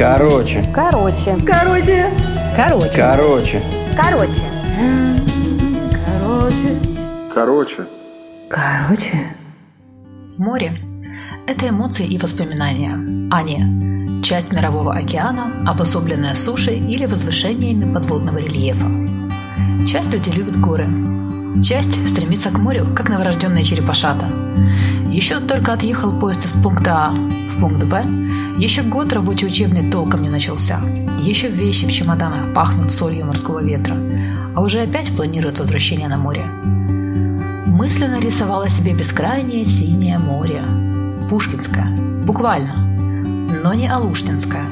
Короче. Короче. Короче. Короче. Короче. Короче. Короче. Короче. Короче. Море – это эмоции и воспоминания, а не часть мирового океана, обособленная сушей или возвышениями подводного рельефа. Часть людей любит горы, часть стремится к морю, как новорожденная черепашата. Еще только отъехал поезд из пункта А в пункт Б, еще год рабочий учебный толком не начался, еще вещи в чемоданах пахнут солью морского ветра, а уже опять планируют возвращение на море. Мысленно рисовала себе бескрайнее синее море. Пушкинское. Буквально. Но не Алуштинское.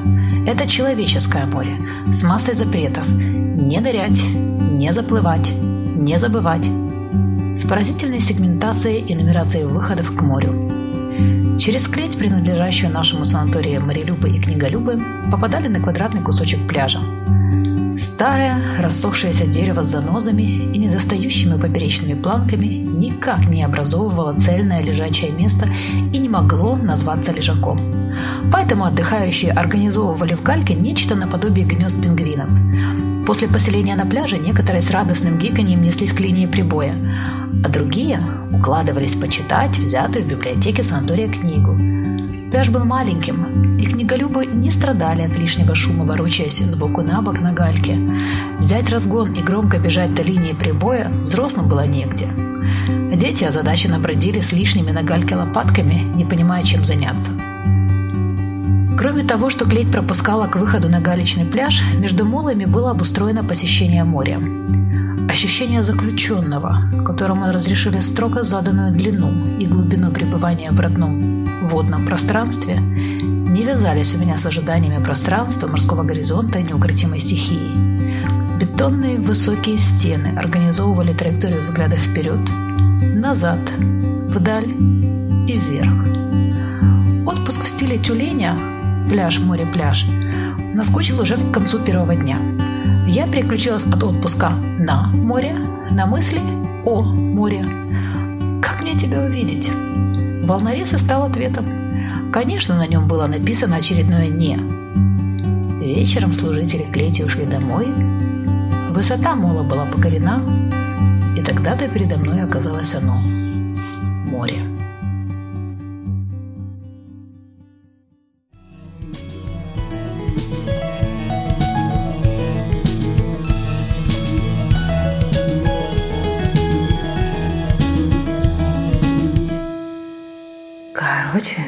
Это человеческое море с массой запретов. Не нырять, не заплывать, не забывать. С поразительной сегментацией и нумерацией выходов к морю. Через клеть, принадлежащую нашему санаторию Морелюбы и Книголюбы, попадали на квадратный кусочек пляжа. Старое, рассохшееся дерево с занозами и недостающими поперечными планками никак не образовывало цельное лежачее место и не могло назваться лежаком. Поэтому отдыхающие организовывали в гальке нечто наподобие гнезд пингвинов. После поселения на пляже некоторые с радостным гиканьем неслись к линии прибоя, а другие укладывались почитать взятую в библиотеке санатория книгу. Пляж был маленьким, и книголюбы не страдали от лишнего шума, ворочаясь сбоку на бок на гальке. Взять разгон и громко бежать до линии прибоя взрослым было негде. Дети озадаченно бродили с лишними на гальке лопатками, не понимая, чем заняться. Кроме того, что клеть пропускала к выходу на галечный пляж, между молами было обустроено посещение моря. Ощущение заключенного, которому разрешили строго заданную длину и глубину пребывания в родном водном пространстве, не вязались у меня с ожиданиями пространства, морского горизонта и неукротимой стихии. Бетонные высокие стены организовывали траекторию взгляда вперед, назад, вдаль и вверх. Отпуск в стиле тюленя пляж, море, пляж, наскучил уже к концу первого дня. Я переключилась от отпуска на море, на мысли о море. Как мне тебя увидеть? Волнорез и стал ответом. Конечно, на нем было написано очередное «не». Вечером служители клети ушли домой. Высота мола была покорена, и тогда-то передо мной оказалось оно – море. 什么